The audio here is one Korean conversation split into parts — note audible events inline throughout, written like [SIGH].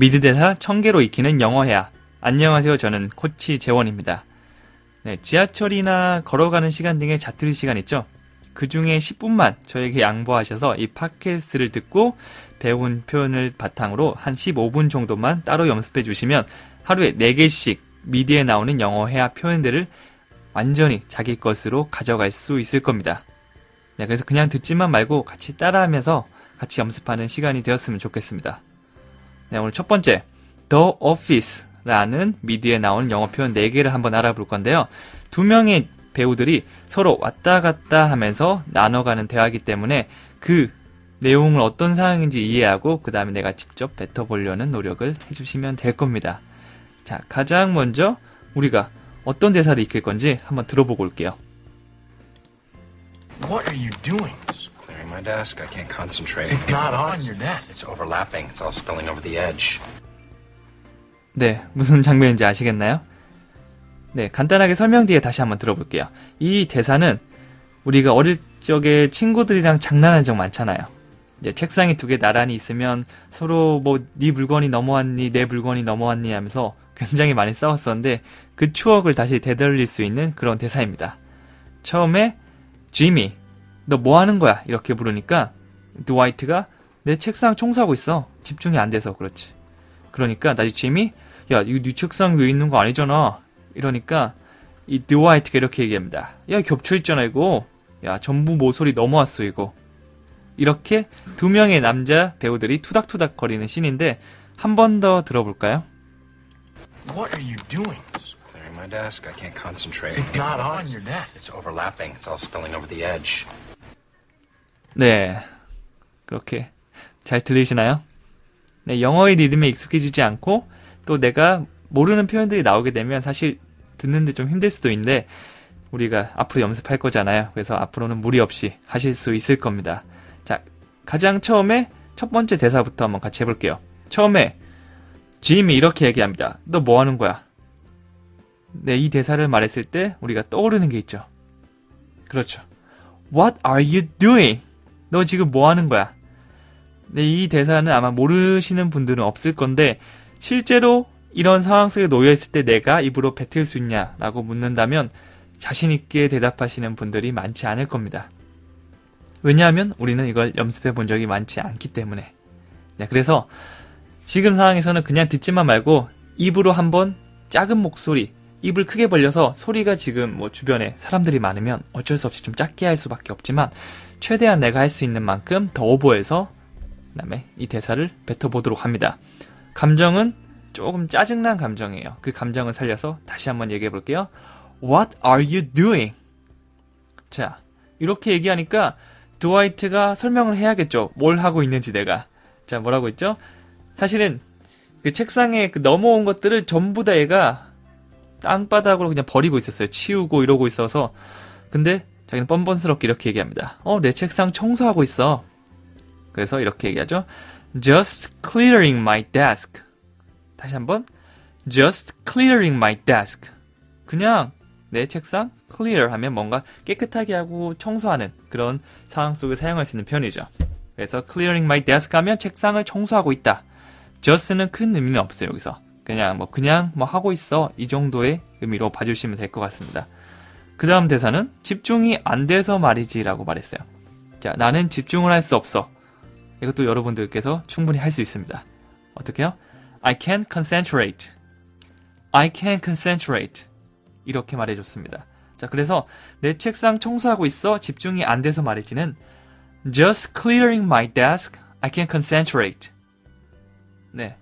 미드 대사 1000개로 익히는 영어해야. 안녕하세요. 저는 코치 재원입니다. 네, 지하철이나 걸어가는 시간 등의 자투리 시간 있죠? 그 중에 10분만 저에게 양보하셔서 이 팟캐스트를 듣고 배운 표현을 바탕으로 한 15분 정도만 따로 연습해 주시면 하루에 4개씩 미디에 나오는 영어 회화 표현들을 완전히 자기 것으로 가져갈 수 있을 겁니다. 네, 그래서 그냥 듣지만 말고 같이 따라하면서 같이 연습하는 시간이 되었으면 좋겠습니다. 네, 오늘 첫 번째, The Office라는 미디에 나오는 영어 표현 4개를 한번 알아볼 건데요. 두 명의 배우들이 서로 왔다 갔다 하면서 나눠가는 대화이기 때문에 그 내용을 어떤 상황인지 이해하고 그 다음에 내가 직접 뱉어보려는 노력을 해주시면 될 겁니다. 자, 가장 먼저 우리가 어떤 대사를 익힐 건지 한번 들어보고 올게요. What are you doing? My desk. I can't concentrate. It's not on your desk. It's overlapping. It's all spilling over the edge. 네, 무슨 장면인지 아시겠나요? 네, 간단하게 설명 뒤에 다시 한번 들어볼게요. 이 대사는 우리가 어릴 적에 친구들이랑 장난한 적 많잖아요. 이제 책상이 두 개 나란히 있으면 서로 뭐 네 물건이 넘어왔니, 내 물건이 넘어왔니 하면서 굉장히 많이 싸웠었는데 그 추억을 다시 되돌릴 수 있는 그런 대사입니다. 처음에 지미, 너 뭐 하는 거야? 이렇게 부르니까 드와이트가 내 책상 청소하고 있어. 집중이 안 돼서 그렇지. 그러니까 다시 지미, 야, 이거 네 책상 위에 있는 거 아니잖아. 이러니까 이 드와이트가 이렇게 얘기합니다. 야, 겹쳐 있잖아 이거. 야, 전부 모서리 넘어왔어 이거. 이렇게 두 명의 남자 배우들이 투닥투닥 거리는 씬인데 한 번 더 들어볼까요? What are you doing? Just clearing my desk. I can't concentrate. It's not on your desk. It's overlapping. It's all spilling over the edge. 네. 그렇게 잘 들리시나요? 네, 영어의 리듬에 익숙해지지 않고 또 내가 모르는 표현들이 나오게 되면 사실 듣는데 좀 힘들 수도 있는데 우리가 앞으로 연습할 거잖아요. 그래서 앞으로는 무리 없이 하실 수 있을 겁니다. 자, 가장 처음에 첫 번째 대사부터 한번 같이 해볼게요. 처음에 짐이 이렇게 얘기합니다. 너 뭐 하는 거야? 네, 이 대사를 말했을 때 우리가 떠오르는 게 있죠. 그렇죠. What are you doing? 너 지금 뭐 하는 거야? 네, 이 대사는 아마 모르시는 분들은 없을 건데 실제로 이런 상황 속에 놓여 있을 때 내가 입으로 뱉을 수 있냐라고 묻는다면 자신 있게 대답하시는 분들이 많지 않을 겁니다. 왜냐하면 우리는 이걸 연습해 본 적이 많지 않기 때문에. 네, 그래서 지금 상황에서는 그냥 듣지만 말고 입으로 한번 작은 목소리, 입을 크게 벌려서 소리가 지금 뭐 주변에 사람들이 많으면 어쩔 수 없이 좀 작게 할 수밖에 없지만 최대한 내가 할 수 있는 만큼 더 오버해서 그다음에 이 대사를 뱉어보도록 합니다. 감정은 조금 짜증난 감정이에요. 그 감정을 살려서 다시 한번 얘기해 볼게요. What are you doing? 자, 이렇게 얘기하니까 드와이트가 설명을 해야겠죠. 뭘 하고 있는지 내가. 자, 뭐라고 했죠? 사실은 그 책상에 그 넘어온 것들을 전부 다 얘가 땅바닥으로 그냥 버리고 있었어요. 치우고 이러고 있어서. 근데 자기는 뻔뻔스럽게 이렇게 얘기합니다. 어, 내 책상 청소하고 있어. 그래서 이렇게 얘기하죠. Just clearing my desk. 다시 한번. Just clearing my desk. 그냥 내 책상 clear 하면 뭔가 깨끗하게 하고 청소하는 그런 상황 속에 사용할 수 있는 표현이죠. 그래서 clearing my desk 하면 책상을 청소하고 있다. just는 큰 의미는 없어요, 여기서. 그냥 뭐 그냥 뭐 하고 있어 이 정도의 의미로 봐주시면 될 것 같습니다. 그 다음 대사는 집중이 안 돼서 말이지라고 말했어요. 자, 나는 집중을 할 수 없어. 이것도 여러분들께서 충분히 할 수 있습니다. 어떻게요? I can't concentrate. I can't concentrate. 이렇게 말해줬습니다. 자, 그래서 내 책상 청소하고 있어 집중이 안 돼서 말이지는 Just clearing my desk. I can't concentrate. 네.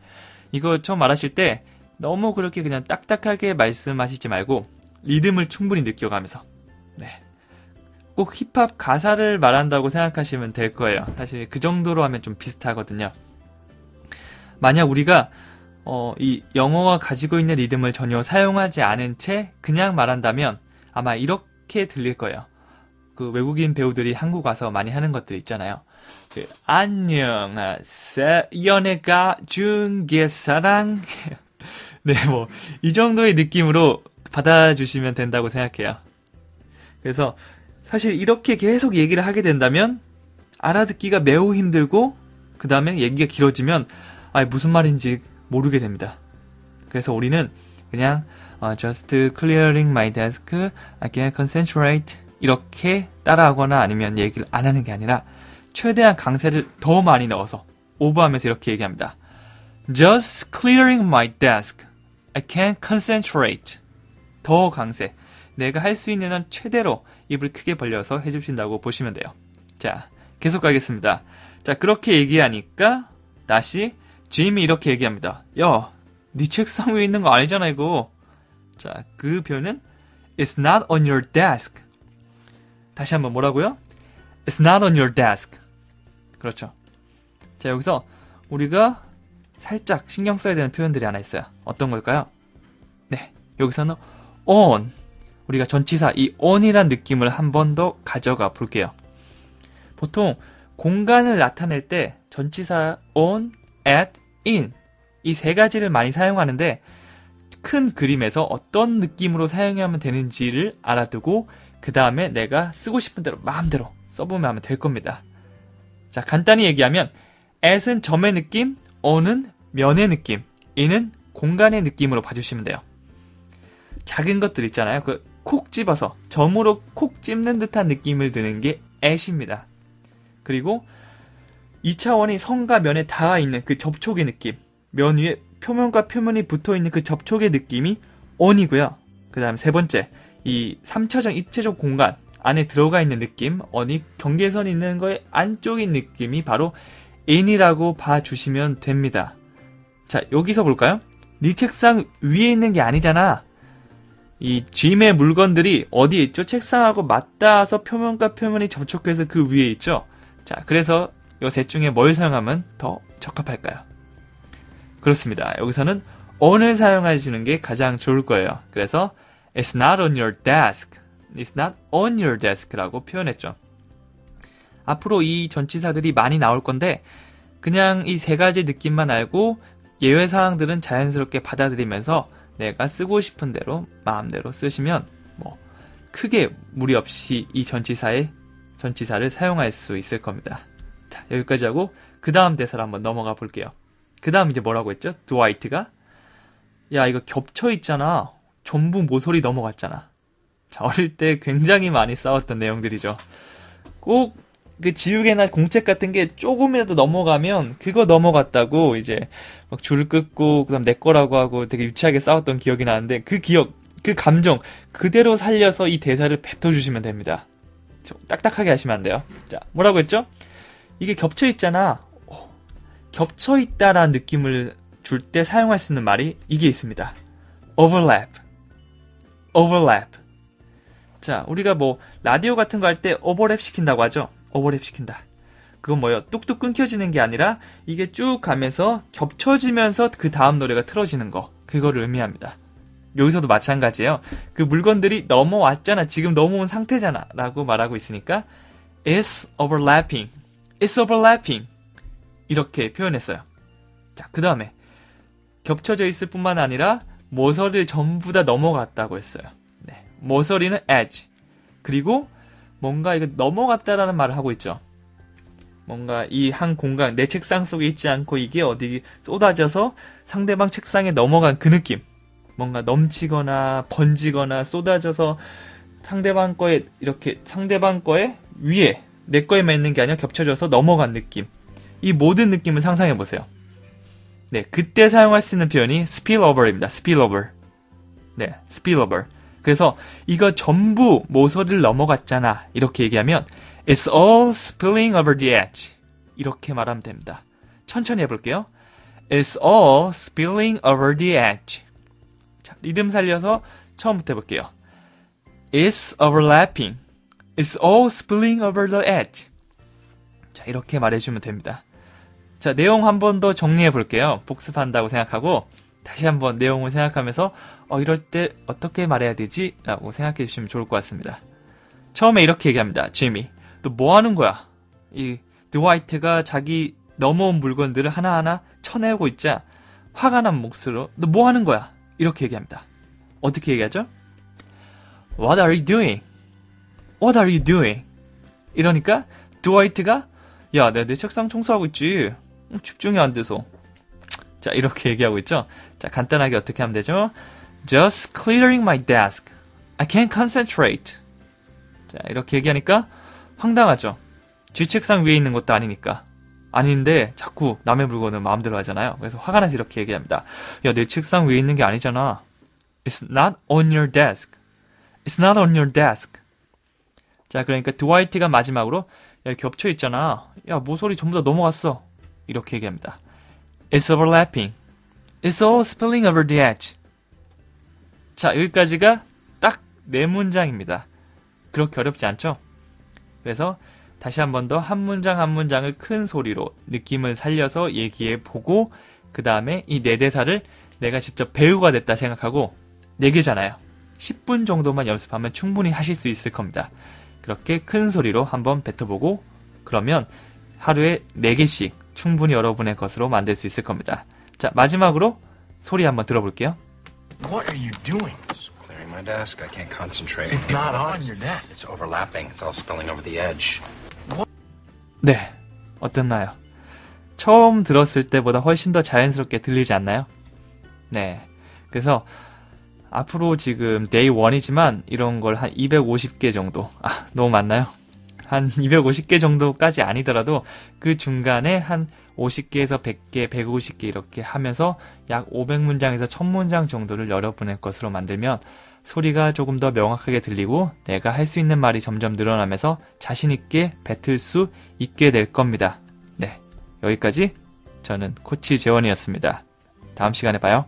이거 처음 말하실 때 너무 그렇게 그냥 딱딱하게 말씀하시지 말고 리듬을 충분히 느껴가면서 네. 꼭 힙합 가사를 말한다고 생각하시면 될 거예요. 사실 그 정도로 하면 좀 비슷하거든요. 만약 우리가 어, 이 영어가 가지고 있는 리듬을 전혀 사용하지 않은 채 그냥 말한다면 아마 이렇게 들릴 거예요. 그 외국인 배우들이 한국 와서 많이 하는 것들 있잖아요. 그, 안녕하세요. 연애가 준게 사랑. [LAUGHS] 네, 뭐, 이 정도의 느낌으로 받아주시면 된다고 생각해요. 그래서, 사실 이렇게 계속 얘기를 하게 된다면, 알아듣기가 매우 힘들고, 그 다음에 얘기가 길어지면, 아 무슨 말인지 모르게 됩니다. 그래서 우리는 그냥 어, just clearing my desk, I can concentrate 이렇게 따라하거나 아니면 얘기를 안 하는 게 아니라 최대한 강세를 더 많이 넣어서 오버하면서 이렇게 얘기합니다. Just clearing my desk, I can concentrate. 더 강세. 내가 할 수 있는 한 최대로 입을 크게 벌려서 해주신다고 보시면 돼요. 자, 계속 가겠습니다. 자, 그렇게 얘기하니까 다시 짐이 이렇게 얘기합니다. 야, 네 책상 위에 있는 거 아니잖아 이거. 자, 그 표현은 It's not on your desk. 다시 한번 뭐라고요? It's not on your desk. 그렇죠. 자, 여기서 우리가 살짝 신경 써야 되는 표현들이 하나 있어요. 어떤 걸까요? 네, 여기서는 on. 우리가 전치사 이 on이란 느낌을 한 번 더 가져가 볼게요. 보통 공간을 나타낼 때 전치사 on, at, in 이 세 가지를 많이 사용하는데 큰 그림에서 어떤 느낌으로 사용하면 되는지를 알아두고 그 다음에 내가 쓰고 싶은 대로 마음대로 써보면 하면 될 겁니다. 자, 간단히 얘기하면 at은 점의 느낌, on은 면의 느낌, in은 공간의 느낌으로 봐주시면 돼요. 작은 것들 있잖아요. 그 콕 집어서 점으로 콕 찝는 듯한 느낌을 드는 게 at입니다. 그리고 2차원이 선과 면에 닿아 있는 그 접촉의 느낌, 면 위에 표면과 표면이 붙어 있는 그 접촉의 느낌이 on이고요. 그 다음 세 번째, 이 3차적 입체적 공간 안에 들어가 있는 느낌, on이 경계선 있는 거의 안쪽인 느낌이 바로 in이라고 봐주시면 됩니다. 자, 여기서 볼까요? 네 책상 위에 있는 게 아니잖아. 이 짐의 물건들이 어디에 있죠? 책상하고 맞닿아서 표면과 표면이 접촉해서 그 위에 있죠? 자, 그래서 이 셋 중에 뭘 사용하면 더 적합할까요? 그렇습니다. 여기서는 on을 사용하시는 게 가장 좋을 거예요. 그래서 it's not on your desk, it's not on your desk라고 표현했죠. 앞으로 이 전치사들이 많이 나올 건데 그냥 이 세 가지 느낌만 알고 예외 사항들은 자연스럽게 받아들이면서 내가 쓰고 싶은 대로 마음대로 쓰시면 뭐 크게 무리 없이 이 전치사의 전치사를 사용할 수 있을 겁니다. 자, 여기까지 하고 그 다음 대사를 한번 넘어가 볼게요. 그 다음 이제 뭐라고 했죠? 드와이트가 야 이거 겹쳐 있잖아. 전부 모서리 넘어갔잖아. 자, 어릴 때 굉장히 많이 싸웠던 내용들이죠. 꼭 그 지우개나 공책 같은 게 조금이라도 넘어가면 그거 넘어갔다고 이제 막 줄을 끊고 그다음 내 거라고 하고 되게 유치하게 싸웠던 기억이 나는데 그 기억 그 감정 그대로 살려서 이 대사를 뱉어 주시면 됩니다. 좀 딱딱하게 하시면 안 돼요. 자 뭐라고 했죠? 이게 겹쳐 있잖아. 어, 겹쳐 있다라는 느낌을 줄 때 사용할 수 있는 말이 이게 있습니다. overlap, overlap. 자 우리가 뭐 라디오 같은 거 할 때 오버랩 시킨다고 하죠. 오버랩 시킨다. 그건 뭐예요? 뚝뚝 끊겨지는 게 아니라 이게 쭉 가면서 겹쳐지면서 그 다음 노래가 틀어지는 거. 그거를 의미합니다. 여기서도 마찬가지예요. 그 물건들이 넘어왔잖아. 지금 넘어온 상태잖아. 라고 말하고 있으니까 it's overlapping. it's overlapping. 이렇게 표현했어요. 자, 그 다음에 겹쳐져 있을 뿐만 아니라 모서리를 전부 다 넘어갔다고 했어요. 네. 모서리는 edge. 그리고 뭔가 이거 넘어갔다라는 말을 하고 있죠. 뭔가 이 한 공간, 내 책상 속에 있지 않고 이게 어디 쏟아져서 상대방 책상에 넘어간 그 느낌. 뭔가 넘치거나 번지거나 쏟아져서 상대방 거에 이렇게 상대방 거에 위에 내 거에만 있는 게 아니라 겹쳐져서 넘어간 느낌. 이 모든 느낌을 상상해 보세요. 네, 그때 사용할 수 있는 표현이 spillover입니다. spillover. 네, spillover. 그래서 이거 전부 모서리를 넘어갔잖아. 이렇게 얘기하면 It's all spilling over the edge. 이렇게 말하면 됩니다. 천천히 해볼게요. It's all spilling over the edge. 자, 리듬 살려서 처음부터 해볼게요. It's overlapping. It's all spilling over the edge. 자, 이렇게 말해주면 됩니다. 자, 내용 한 번 더 정리해 볼게요. 복습한다고 생각하고 다시 한번 내용을 생각하면서 어, 이럴 때 어떻게 말해야 되지? 라고 생각해 주시면 좋을 것 같습니다. 처음에 이렇게 얘기합니다. 지미. 너 뭐 하는 거야? 이 드와이트가 자기 넘어온 물건들을 하나하나 쳐내고 있자 화가 난 목소리로 너 뭐 하는 거야? 이렇게 얘기합니다. 어떻게 얘기하죠? What are you doing? What are you doing? 이러니까 드와이트가 야, 내가 내 책상 청소하고 있지. 집중이 안 돼서. 자, 이렇게 얘기하고 있죠? 자, 간단하게 어떻게 하면 되죠? Just clearing my desk. I can't concentrate. 자, 이렇게 얘기하니까 황당하죠? 쥐책상 위에 있는 것도 아니니까. 아닌데 자꾸 남의 물건을 마음대로 하잖아요. 그래서 화가 나서 이렇게 얘기합니다. 야, 내 책상 위에 있는 게 아니잖아. It's not on your desk. It's not on your desk. 자, 그러니까 드와이트가 마지막으로 야, 겹쳐 있잖아. 야, 모서리 전부 다 넘어갔어. 이렇게 얘기합니다. It's overlapping. It's all spilling over the edge. 자, 여기까지가 딱 네 문장입니다. 그렇게 어렵지 않죠? 그래서 다시 한 번 더 한 문장 한 문장을 큰 소리로 느낌을 살려서 얘기해 보고 그 다음에 이 네 대사를 내가 직접 배우가 됐다 생각하고 네 개잖아요. 10분 정도만 연습하면 충분히 하실 수 있을 겁니다. 그렇게 큰 소리로 한번 뱉어보고 그러면 하루에 4개씩 충분히 여러분의 것으로 만들 수 있을 겁니다. 자, 마지막으로 소리 한번 들어볼게요. What are you doing? Just clearing my desk. I can't concentrate. It's not on your desk. It's overlapping. It's all spilling over the edge. 네. 어땠나요? 처음 들었을 때보다 훨씬 더 자연스럽게 들리지 않나요? 네. 그래서 앞으로 지금 Day 1이지만 이런 걸 한 250개 정도. 아, 너무 많나요? 한 250개 정도까지 아니더라도 그 중간에 한 50개에서 100개, 150개 이렇게 하면서 약 500문장에서 1000문장 정도를 여러분의 것으로 만들면 소리가 조금 더 명확하게 들리고 내가 할 수 있는 말이 점점 늘어나면서 자신있게 뱉을 수 있게 될 겁니다. 네. 여기까지 저는 코치 재원이었습니다. 다음 시간에 봐요.